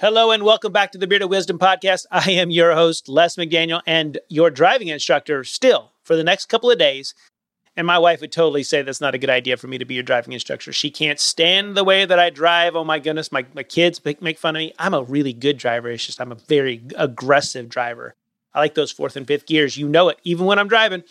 Hello and welcome back to the Bearded Wisdom Podcast. I am your host, Les McDaniel, and your driving instructor still for the next couple of days. And my wife would totally say that's not a good idea for me to be your driving instructor. She can't stand the way that I drive. Oh my goodness, my, my kids make, make fun of me. I'm a really good driver. It's just I'm a very aggressive driver. I like those fourth and fifth gears. You know it, even when I'm driving.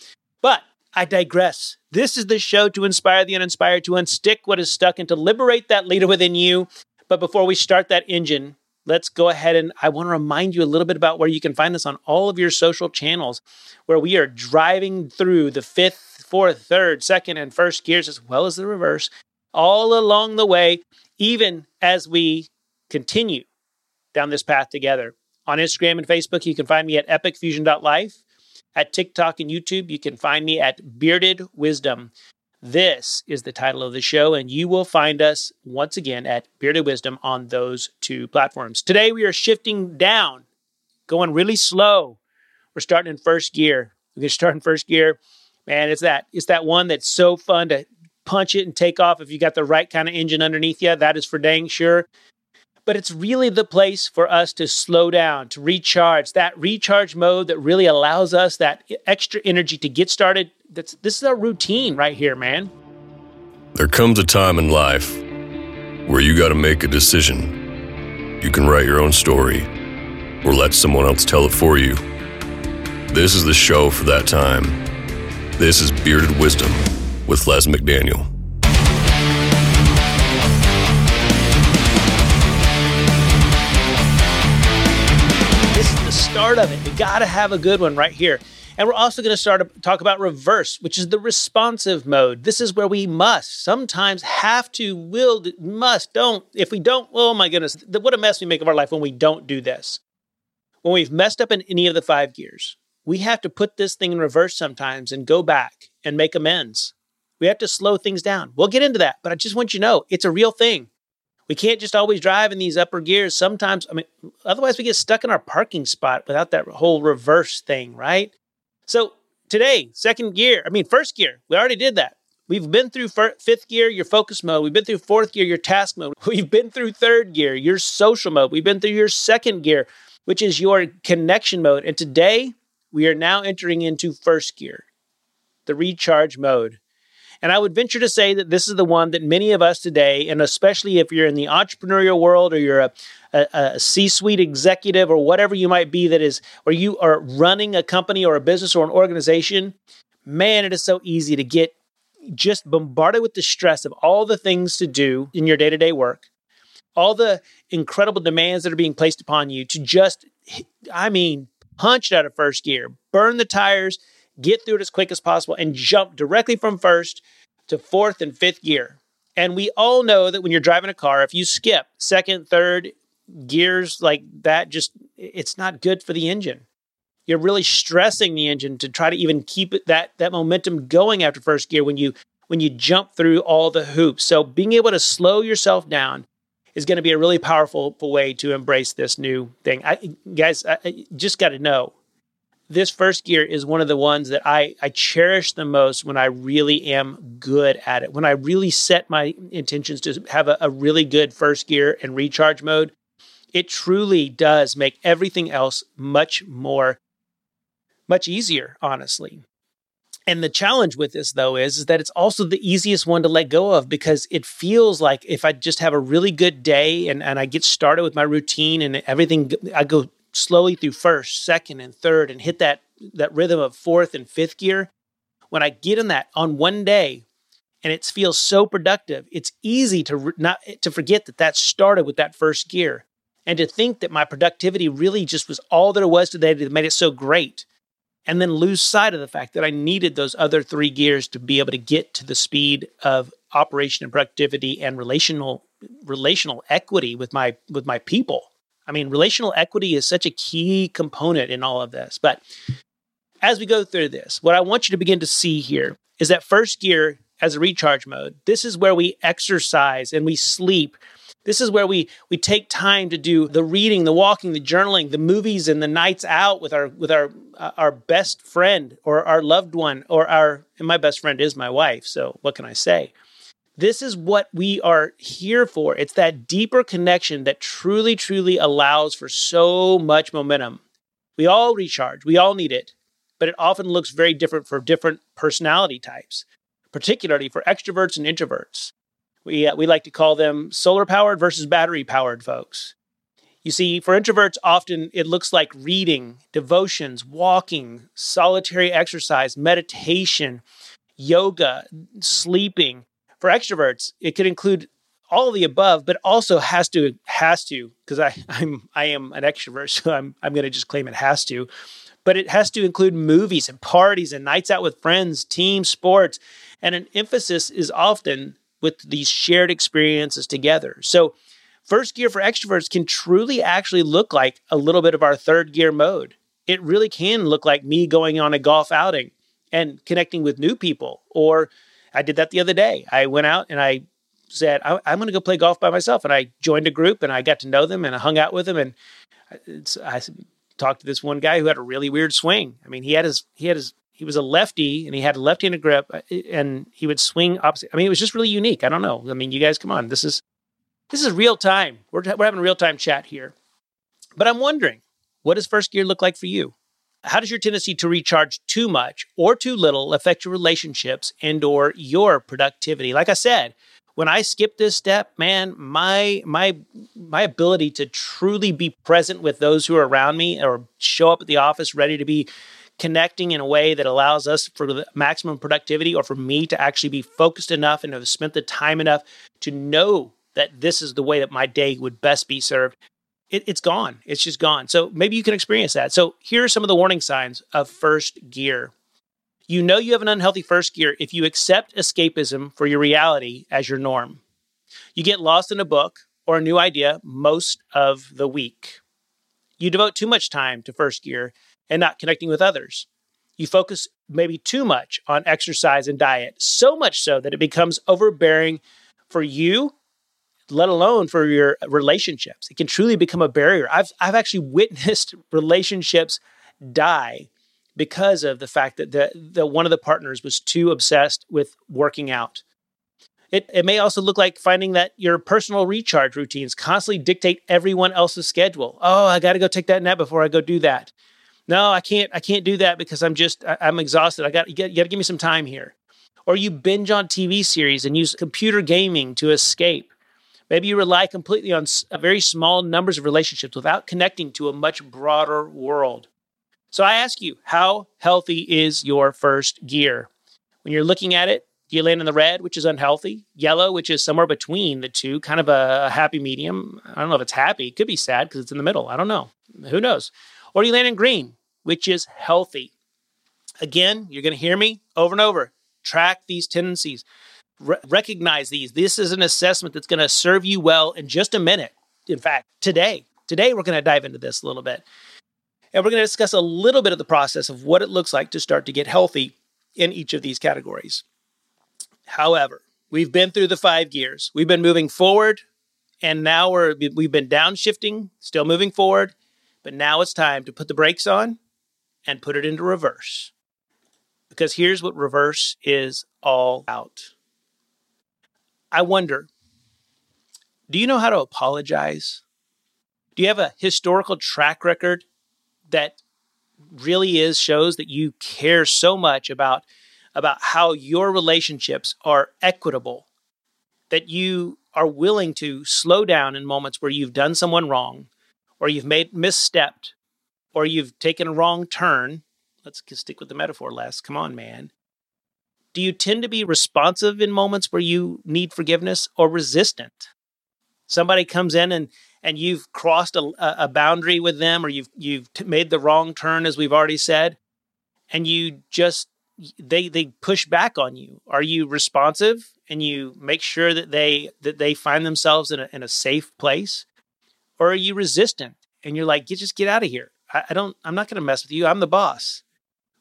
But I digress. This is the show to inspire the uninspired, to unstick what is stuck, and to liberate that leader within you. But before we start that engine, let's go ahead and I want to remind you a little bit about where you can find us on all of your social channels, where we are driving through the fifth, fourth, third, second, and first gears, as well as the reverse, all along the way, even as we continue down this path together. On Instagram and Facebook, you can find me at epicfusion.life. At TikTok and YouTube, you can find me at Bearded Wisdom. This is the title of the show, and you will find us once again at Bearded Wisdom on those two platforms. Today, we are shifting down, going really slow. We're starting in first gear. We're to start in first gear. Man, it's that it's that one that's so fun to punch it and take off if you got the right kind of engine underneath you. That is for dang sure. But it's really the place for us to slow down, to recharge. That recharge mode that really allows us that extra energy to get started that's this is our routine right here, man. There comes a time in life where you got to make a decision. You can write your own story or let someone else tell it for you. This is the show for that time. This is Bearded Wisdom with Les McDaniel. Start of it. We got to have a good one right here. And we're also going to start to talk about reverse, which is the responsive mode. This is where we must, sometimes have to, will, must, don't. If we don't, oh my goodness, what a mess we make of our life when we don't do this. When we've messed up in any of the five gears, we have to put this thing in reverse sometimes and go back and make amends. We have to slow things down. We'll get into that, but I just want you to know it's a real thing. We can't just always drive in these upper gears. Sometimes, I mean, otherwise we get stuck in our parking spot without that whole reverse thing, right? So today, second gear, I mean, first gear, we already did that. We've been through fifth gear, your focus mode. We've been through fourth gear, your task mode. We've been through third gear, your social mode. We've been through your second gear, which is your connection mode. And today, we are now entering into first gear, the recharge mode. And I would venture to say that this is the one that many of us today, and especially if you're in the entrepreneurial world or you're a, a, a C-suite executive or whatever you might be that is, or you are running a company or a business or an organization, man, it is so easy to get just bombarded with the stress of all the things to do in your day-to-day work, all the incredible demands that are being placed upon you to just, I mean, punch it out of first gear, burn the tires, get through it as quick as possible, and jump directly from first to fourth and fifth gear. And we all know that when you're driving a car, if you skip second, third, gears like that just it's not good for the engine. You're really stressing the engine to try to even keep it, that that momentum going after first gear when you when you jump through all the hoops. So being able to slow yourself down is going to be a really powerful way to embrace this new thing. I, guys I, I just got to know this first gear is one of the ones that I, I cherish the most when I really am good at it. When I really set my intentions to have a, a really good first gear and recharge mode, it truly does make everything else much more, much easier, honestly. And the challenge with this, though, is, is that it's also the easiest one to let go of because it feels like if I just have a really good day and, and I get started with my routine and everything, I go slowly through first, second, and third and hit that, that rhythm of fourth and fifth gear. When I get in that on one day, and it feels so productive. It's easy to not to forget that that started with that first gear and to think that my productivity really just was all there was today that made it so great and then lose sight of the fact that I needed those other three gears to be able to get to the speed of operation and productivity and relational relational equity with my with my people. I mean, relational equity is such a key component in all of this. But as we go through this, what I want you to begin to see here is that first gear as a recharge mode. This is where we exercise and we sleep this is where we we take time to do the reading, the walking, the journaling, the movies, and the nights out with our with our uh, our best friend or our loved one or our. And my best friend is my wife. So what can I say? This is what we are here for. It's that deeper connection that truly, truly allows for so much momentum. We all recharge, we all need it, but it often looks very different for different personality types, particularly for extroverts and introverts. We, uh, we like to call them solar powered versus battery powered folks. You see, for introverts, often it looks like reading, devotions, walking, solitary exercise, meditation, yoga, sleeping. For extroverts, it could include all of the above, but also has to has to because I I'm I am an extrovert, so I'm I'm going to just claim it has to. But it has to include movies and parties and nights out with friends, team sports, and an emphasis is often with these shared experiences together. So, first gear for extroverts can truly actually look like a little bit of our third gear mode. It really can look like me going on a golf outing and connecting with new people. Or I did that the other day. I went out and I said, I, am going to go play golf by myself. And I joined a group and I got to know them and I hung out with them. And I talked to this one guy who had a really weird swing. I mean, he had his, he had his, he was a lefty and he had a left-handed grip uh, and he would swing opposite. I mean, it was just really unique. I don't know. I mean, you guys, come on. This is, this is real time. We're, we're having a real time chat here. But I'm wondering, what does first gear look like for you? How does your tendency to recharge too much or too little affect your relationships and or your productivity? Like I said, when I skip this step, man, my my my ability to truly be present with those who are around me or show up at the office ready to be connecting in a way that allows us for the maximum productivity or for me to actually be focused enough and have spent the time enough to know that this is the way that my day would best be served it, it's gone it's just gone so maybe you can experience that so here are some of the warning signs of first gear you know you have an unhealthy first gear if you accept escapism for your reality as your norm. You get lost in a book or a new idea most of the week. You devote too much time to first gear and not connecting with others. You focus maybe too much on exercise and diet, so much so that it becomes overbearing for you, let alone for your relationships. It can truly become a barrier. I've, I've actually witnessed relationships die because of the fact that the, the one of the partners was too obsessed with working out. It, it may also look like finding that your personal recharge routines constantly dictate everyone else's schedule. Oh, I got to go take that nap before I go do that. No, I can't. I can't do that because I'm just I, am exhausted. I got you got, to give me some time here. Or you binge on TV series and use computer gaming to escape. Maybe you rely completely on very small numbers of relationships without connecting to a much broader world. So I ask you, how healthy is your first gear? When you're looking at it, do you land in the red, which is unhealthy? Yellow, which is somewhere between the two, kind of a happy medium. I don't know if it's happy. It could be sad because it's in the middle. I don't know. Who knows? Or do you land in green, which is healthy? Again, you're going to hear me over and over. Track these tendencies, Re- recognize these. This is an assessment that's going to serve you well in just a minute. In fact, today, today we're going to dive into this a little bit. And we're going to discuss a little bit of the process of what it looks like to start to get healthy in each of these categories. However, we've been through the five gears. We've been moving forward, and now we're we've been downshifting, still moving forward, but now it's time to put the brakes on and put it into reverse. Because here's what reverse is all about. I wonder, do you know how to apologize? Do you have a historical track record that really is shows that you care so much about about how your relationships are equitable that you are willing to slow down in moments where you've done someone wrong or you've made misstepped or you've taken a wrong turn? Let's stick with the metaphor less come on man do you tend to be responsive in moments where you need forgiveness or resistant? Somebody comes in and and you've crossed a, a boundary with them or you've you've made the wrong turn as we've already said and you just they they push back on you. Are you responsive and you make sure that they that they find themselves in a, in a safe place? Or are you resistant and you're like just get out of here. I, I don't i'm not going to mess with you. I'm the boss.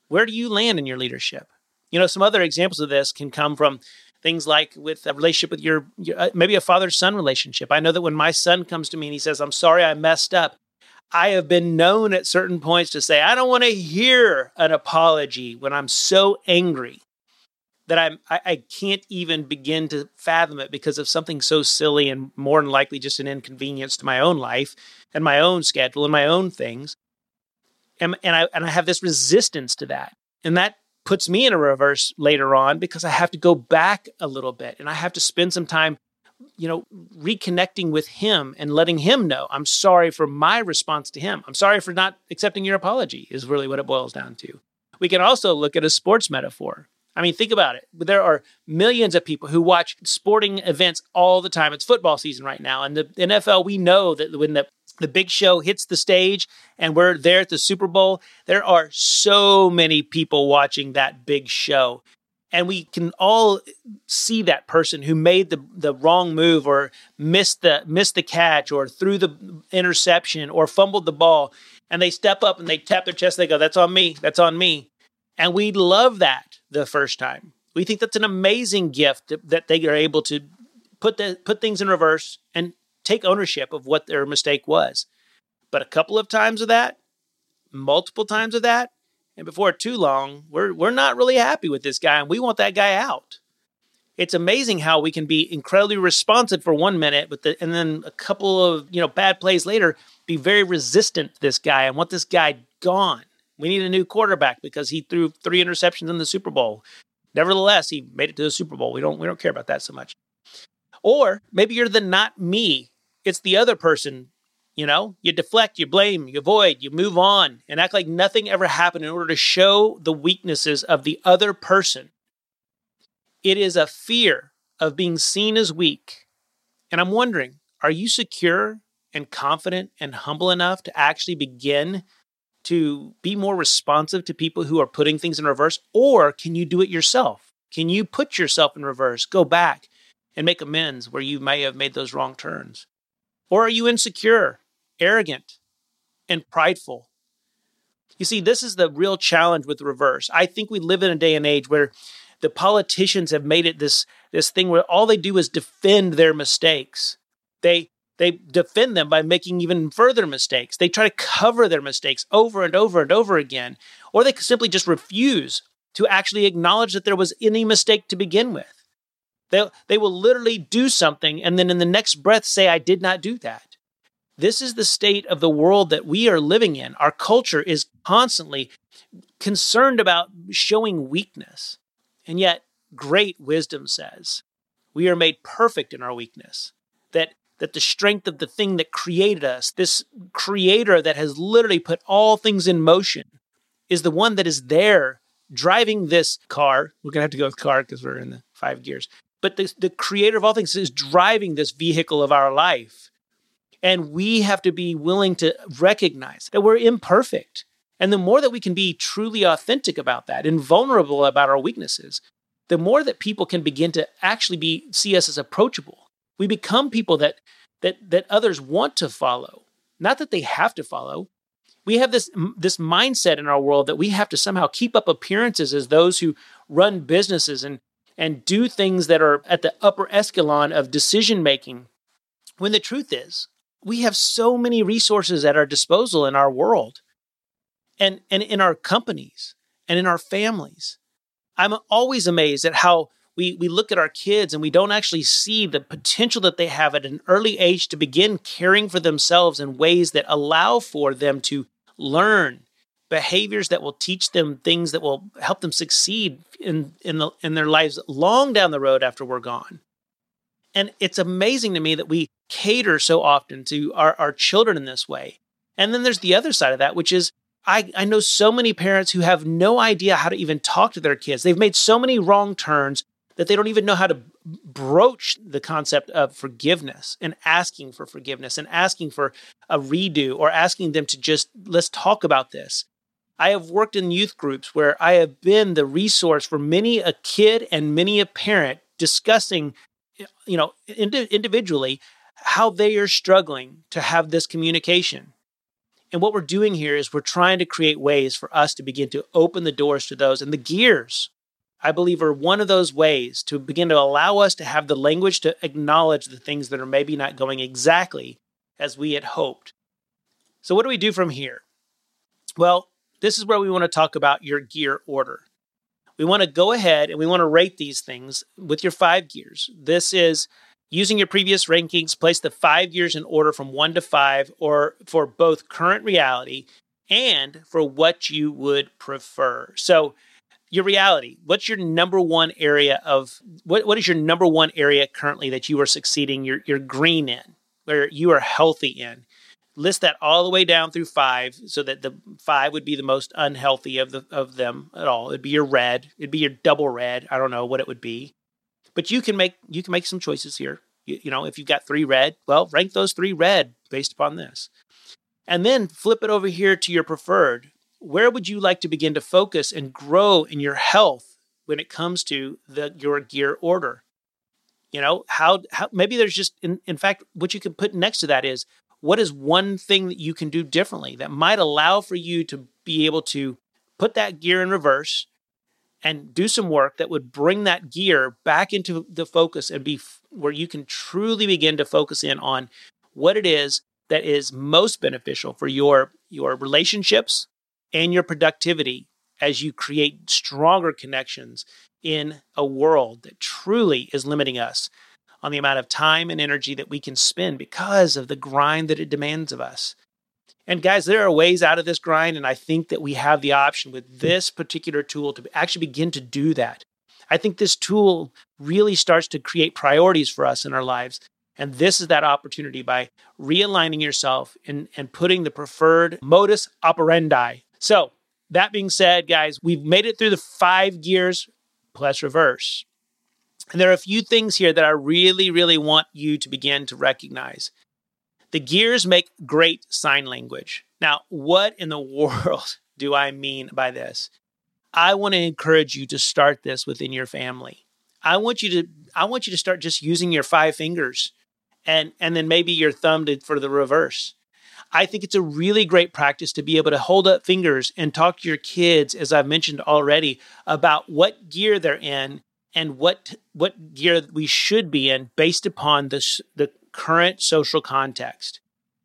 Where do you land in your leadership you know some other examples of this can come from things like with a relationship with your, your uh, maybe a father son relationship. I know that when my son comes to me and he says, I'm sorry I messed up, I have been known at certain points to say, I don't want to hear an apology when I'm so angry. that I'm I, I can't even begin to fathom it because of something so silly and more than likely just an inconvenience to my own life and my own schedule and my own things. And, and I and I have this resistance to that. And that puts me in a reverse later on because I have to go back a little bit and I have to spend some time, you know, reconnecting with him and letting him know I'm sorry for my response to him. I'm sorry for not accepting your apology, is really what it boils down to. We can also look at a sports metaphor. I mean, think about it. There are millions of people who watch sporting events all the time. It's football season right now. And the NFL, we know that when the, the big show hits the stage and we're there at the Super Bowl, there are so many people watching that big show. And we can all see that person who made the, the wrong move or missed the missed the catch or threw the interception or fumbled the ball. And they step up and they tap their chest. They go, That's on me. That's on me. And we love that the first time. We think that's an amazing gift that they are able to put the, put things in reverse and take ownership of what their mistake was. But a couple of times of that, multiple times of that, and before too long, we're we're not really happy with this guy and we want that guy out. It's amazing how we can be incredibly responsive for one minute, but the, and then a couple of you know bad plays later, be very resistant to this guy and want this guy gone. We need a new quarterback because he threw three interceptions in the Super Bowl. Nevertheless, he made it to the Super Bowl. We don't we don't care about that so much. Or maybe you're the not me. It's the other person. You know, you deflect, you blame, you avoid, you move on, and act like nothing ever happened in order to show the weaknesses of the other person. It is a fear of being seen as weak. And I'm wondering, are you secure and confident and humble enough to actually begin to be more responsive to people who are putting things in reverse? Or can you do it yourself? Can you put yourself in reverse, go back and make amends where you may have made those wrong turns? Or are you insecure, arrogant, and prideful? You see, this is the real challenge with reverse. I think we live in a day and age where the politicians have made it this this thing where all they do is defend their mistakes. They they defend them by making even further mistakes. They try to cover their mistakes over and over and over again, or they simply just refuse to actually acknowledge that there was any mistake to begin with. They, they will literally do something and then in the next breath say, I did not do that. This is the state of the world that we are living in. Our culture is constantly concerned about showing weakness. And yet, great wisdom says we are made perfect in our weakness, that that the strength of the thing that created us, this creator that has literally put all things in motion, is the one that is there driving this car. We're going to have to go with car because we're in the five gears. But the, the creator of all things is driving this vehicle of our life. And we have to be willing to recognize that we're imperfect. And the more that we can be truly authentic about that and vulnerable about our weaknesses, the more that people can begin to actually be see us as approachable we become people that that that others want to follow, not that they have to follow. We have this this mindset in our world that we have to somehow keep up appearances as those who run businesses and and do things that are at the upper echelon of decision making. When the truth is, we have so many resources at our disposal in our world and, and in our companies and in our families. I'm always amazed at how we we look at our kids and we don't actually see the potential that they have at an early age to begin caring for themselves in ways that allow for them to learn behaviors that will teach them things that will help them succeed in in, the, in their lives long down the road after we're gone. And it's amazing to me that we cater so often to our, our children in this way. And then there's the other side of that, which is I, I know so many parents who have no idea how to even talk to their kids. They've made so many wrong turns that they don't even know how to broach the concept of forgiveness and asking for forgiveness and asking for a redo or asking them to just let's talk about this. I have worked in youth groups where I have been the resource for many a kid and many a parent discussing you know ind- individually how they are struggling to have this communication. And what we're doing here is we're trying to create ways for us to begin to open the doors to those and the gears I believe, are one of those ways to begin to allow us to have the language to acknowledge the things that are maybe not going exactly as we had hoped. So, what do we do from here? Well, this is where we want to talk about your gear order. we want to go ahead and we want to rate these things with your five gears. This is using your previous rankings, place the five gears in order from one to five, or for both current reality and for what you would prefer. So, your reality, what's your number one area of what, what is your number one area currently that you are succeeding, you're, you're green in, where you are healthy in? List that all the way down through five so that the five would be the most unhealthy of the of them at all. It'd be your red. It'd be your double red. I don't know what it would be. But you can make you can make some choices here. You, you know if you've got three red well rank those three red based upon this. And then flip it over here to your preferred. Where would you like to begin to focus and grow in your health when it comes to the your gear order? You know how, how maybe there's just in, in fact what you can put next to that is what is one thing that you can do differently that might allow for you to be able to put that gear in reverse and do some work that would bring that gear back into the focus and be f- where you can truly begin to focus in on what it is that is most beneficial for your your relationships and your productivity as you create stronger connections in a world that truly is limiting us on the amount of time and energy that we can spend because of the grind that it demands of us. And guys, there are ways out of this grind, and I think that we have the option with this particular tool to actually begin to do that. I think this tool really starts to create priorities for us in our lives. And this is that opportunity by realigning yourself and, and putting the preferred modus operandi. So, that being said, guys, we've made it through the five gears plus reverse. And there are a few things here that I really, really want you to begin to recognize. The gears make great sign language. Now, what in the world do I mean by this? I want to encourage you to start this within your family. I want you to I want you to start just using your five fingers and and then maybe your thumb to, for the reverse. I think it's a really great practice to be able to hold up fingers and talk to your kids as I've mentioned already about what gear they're in and what what gear we should be in based upon the the current social context.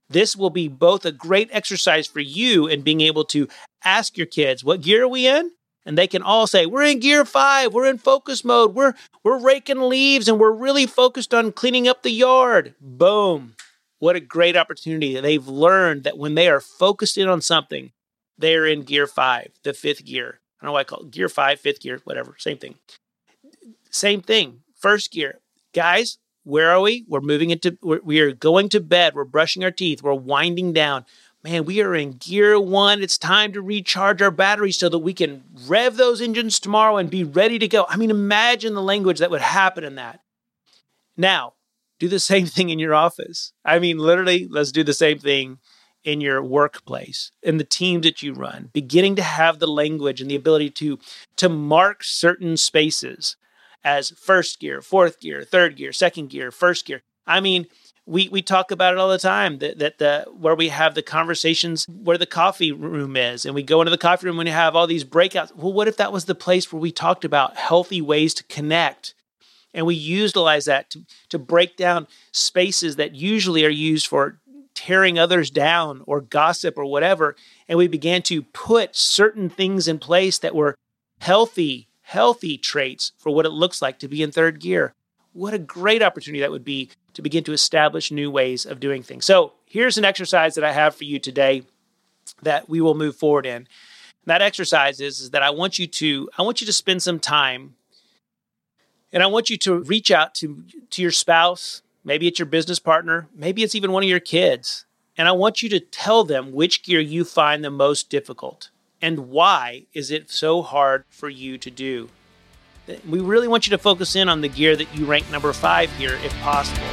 This will be both a great exercise for you in being able to ask your kids, what gear are we in? And they can all say, we're in gear five, we're in focus mode, we're we're raking leaves and we're really focused on cleaning up the yard. Boom. What a great opportunity. They've learned that when they are focused in on something, they are in gear five, the fifth gear. I don't know why I call it gear five, fifth gear, whatever, same thing. Same thing. First gear. Guys, where are we? We're moving into, we're, we are going to bed. We're brushing our teeth. We're winding down. Man, we are in gear one. It's time to recharge our batteries so that we can rev those engines tomorrow and be ready to go. I mean, imagine the language that would happen in that. Now, do the same thing in your office. I mean, literally, let's do the same thing in your workplace in the teams that you run beginning to have the language and the ability to to mark certain spaces as first gear, fourth gear, third gear, second gear, first gear. I mean, we we talk about it all the time that that the where we have the conversations where the coffee room is and we go into the coffee room and we have all these breakouts. Well what if that was the place where we talked about healthy ways to connect? And we utilize that to, to break down spaces that usually are used for tearing others down or gossip or whatever. And we began to put certain things in place that were healthy healthy traits for what it looks like to be in third gear. What a great opportunity that would be to begin to establish new ways of doing things. So, here's an exercise that I have for you today that we will move forward in. And that exercise is, is that I want you to I want you to spend some time and I want you to reach out to to your spouse, maybe it's your business partner, maybe it's even one of your kids, and I want you to tell them which gear you find the most difficult. And why is it so hard for you to do? We really want you to focus in on the gear that you rank number five here, if possible.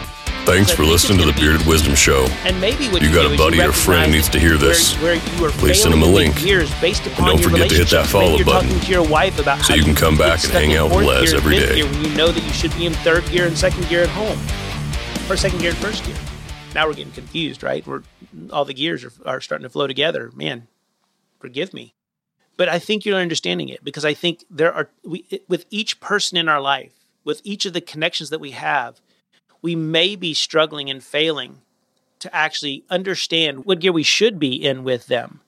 Thanks for listening to the Bearded Wisdom Show. And maybe what you, you got a buddy or friend needs to hear this. Where, where you are Please send them a link. Based upon and don't forget to hit that follow button. To your wife about so you can come back and hang out with Les every day. when you know that you should be in third gear and second gear at home, or second gear and first gear. Now we're getting confused, right? We're all the gears are, are starting to flow together. Man, forgive me but I think you're understanding it because I think there are we with each person in our life, with each of the connections that we have, we may be struggling and failing to actually understand what gear we should be in with them.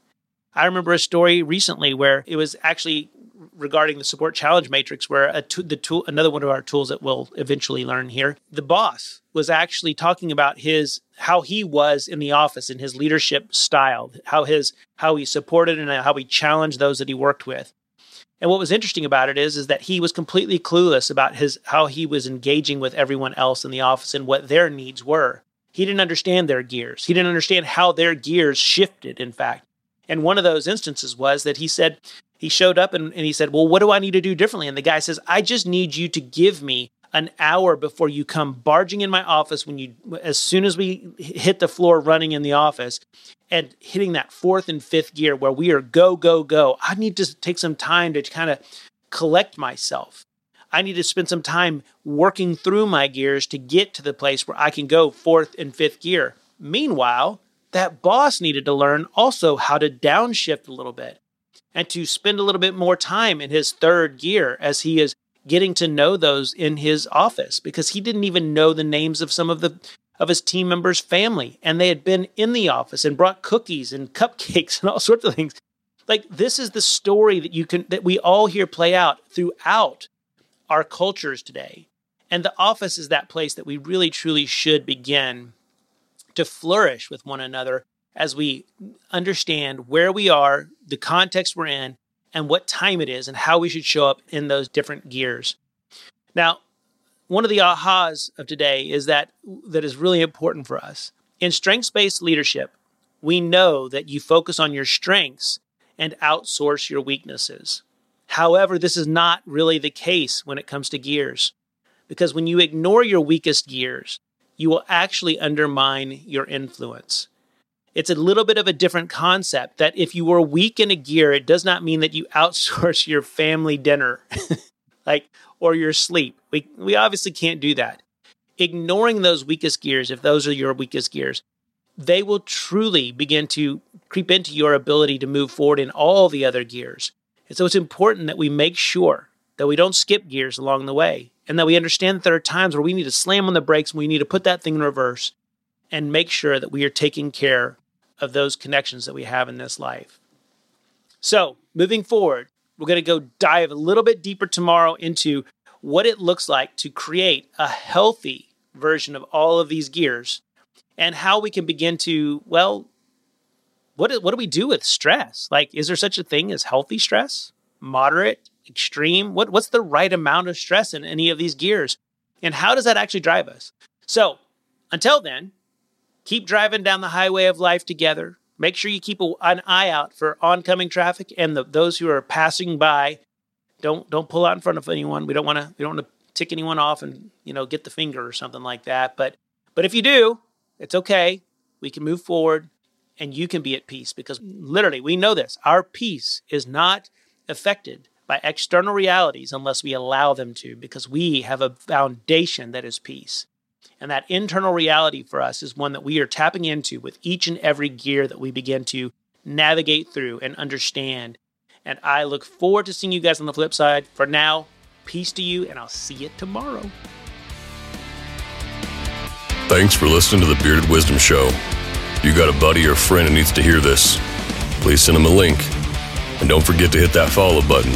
I remember a story recently where it was actually regarding the support challenge matrix, where a t- the tool, another one of our tools that we'll eventually learn here, the boss was actually talking about his how he was in the office and his leadership style, how his how he supported and how he challenged those that he worked with. And what was interesting about it is, is that he was completely clueless about his how he was engaging with everyone else in the office and what their needs were. He didn't understand their gears. He didn't understand how their gears shifted, in fact. And one of those instances was that he said, he showed up and, and he said, Well, what do I need to do differently? And the guy says, I just need you to give me an hour before you come barging in my office when you as soon as we hit the floor running in the office and hitting that fourth and fifth gear where we are go go go. I need to take some time to kind of collect myself. I need to spend some time working through my gears to get to the place where i can go fourth and fifth gear. Meanwhile that boss needed to learn also how to downshift a little bit and to spend a little bit more time in his third gear as he is getting to know those in his office because he didn't even know the names of some of the of his team members' family and they had been in the office and brought cookies and cupcakes and all sorts of things. Like this is the story that you can that we all hear play out throughout our cultures today. And the office is that place that we really truly should begin to flourish with one another as we understand where we are, the context we're in, and what time it is and how we should show up in those different gears. Now, one of the ahas of today is that that is really important for us. In strengths-based leadership, we know that you focus on your strengths and outsource your weaknesses. However, this is not really the case when it comes to gears. Because when you ignore your weakest gears, you will actually undermine your influence. It's a little bit of a different concept that if you were weak in a gear, it does not mean that you outsource your family dinner, like or your sleep. We we obviously can't do that. Ignoring those weakest gears, if those are your weakest gears, they will truly begin to creep into your ability to move forward in all the other gears. And so it's important that we make sure that we don't skip gears along the way and that we understand that there are times where we need to slam on the brakes and we need to put that thing in reverse and make sure that we are taking care of those connections that we have in this life. So, moving forward, we're going to go dive a little bit deeper tomorrow into what it looks like to create a healthy version of all of these gears and how we can begin to, well, what, what do we do with stress? Like, is there such a thing as healthy stress, moderate, extreme? What, what's the right amount of stress in any of these gears? And how does that actually drive us? So, until then, keep driving down the highway of life together. Make sure you keep a, an eye out for oncoming traffic and the, those who are passing by. Don't don't pull out in front of anyone. We don't want to we don't want to tick anyone off and you know get the finger or something like that. But but if you do, it's okay. We can move forward and you can be at peace because literally we know this. Our peace is not affected by external realities unless we allow them to because we have a foundation that is peace. And that internal reality for us is one that we are tapping into with each and every gear that we begin to navigate through and understand. And I look forward to seeing you guys on the flip side. For now, peace to you, and I'll see you tomorrow. Thanks for listening to the Bearded Wisdom Show. You got a buddy or friend who needs to hear this? Please send them a link. And don't forget to hit that follow button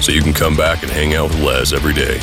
so you can come back and hang out with Les every day.